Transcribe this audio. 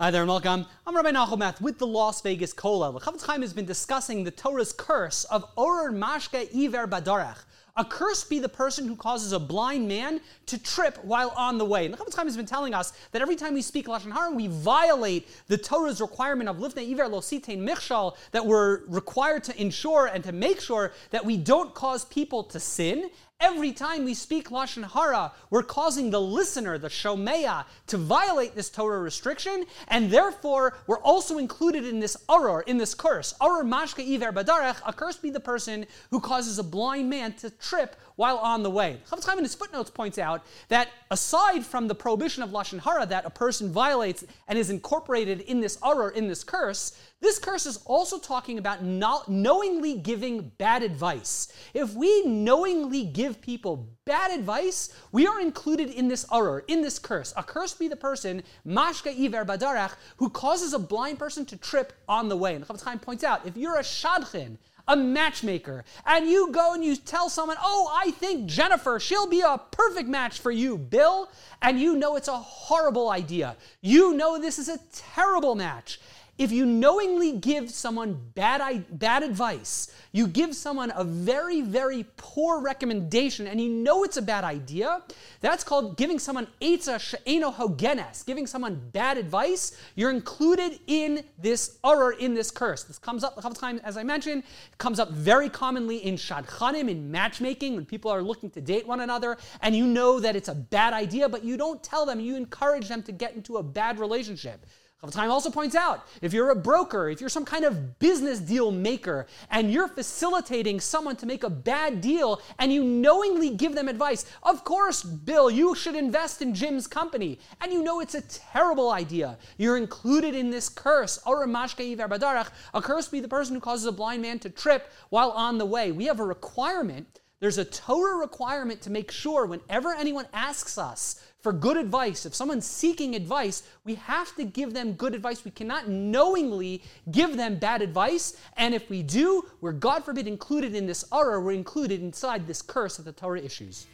Hi there and welcome. I'm Rabbi Nachum with the Las Vegas Kollel. The Chofetz Chaim has been discussing the Torah's curse of Oror Mashke Iver Badarach. A curse be the person who causes a blind man to trip while on the way. The Chofetz Chaim has been telling us that every time we speak Lashon Hara, we violate the Torah's requirement of Lifnei Iver Lo Sitein Michshal that we're required to ensure and to make sure that we don't cause people to sin Every time we speak Lashon Hara, we're causing the listener, the Shomeya, to violate this Torah restriction, and therefore we're also included in this Aror, in this curse. Aror Mashka Iver Badarech, a curse be the person who causes a blind man to trip while on the way. Chofetz Chaim in his footnotes points out that aside from the prohibition of Lashon Hara that a person violates and is incorporated in this Aror, in this curse, this curse is also talking about not knowingly giving bad advice. If we knowingly give people bad advice, we are included in this Aror, in this curse. A curse be the person, mashka iver badarach, who causes a blind person to trip on the way. And Chofetz Chaim points out, if you're a shadchan, a matchmaker, and you go and you tell someone, oh, I think Jennifer, she'll be a perfect match for you, Bill, and you know it's a horrible idea. You know this is a terrible match. If you knowingly give someone bad, bad advice, you give someone a very, very poor recommendation, and you know it's a bad idea, that's called giving someone etza she'eno hogenes, giving someone bad advice. You're included in this Aror, in this curse. This comes up a couple times, as I mentioned, it comes up very commonly in shadchanim, in matchmaking, when people are looking to date one another, and you know that it's a bad idea, but you don't tell them, you encourage them to get into a bad relationship. Chaim also points out if you're a broker, if you're some kind of business deal maker, and you're facilitating someone to make a bad deal and you knowingly give them advice, of course, Bill, you should invest in Jim's company, and you know it's a terrible idea. You're included in this curse. A curse be the person who causes a blind man to trip while on the way. We have a requirement. There's a Torah requirement to make sure whenever anyone asks us for good advice. If someone's seeking advice, we have to give them good advice. We cannot knowingly give them bad advice. And if we do, we're, God forbid, included in this Aror, we're included inside this curse that the Torah issues.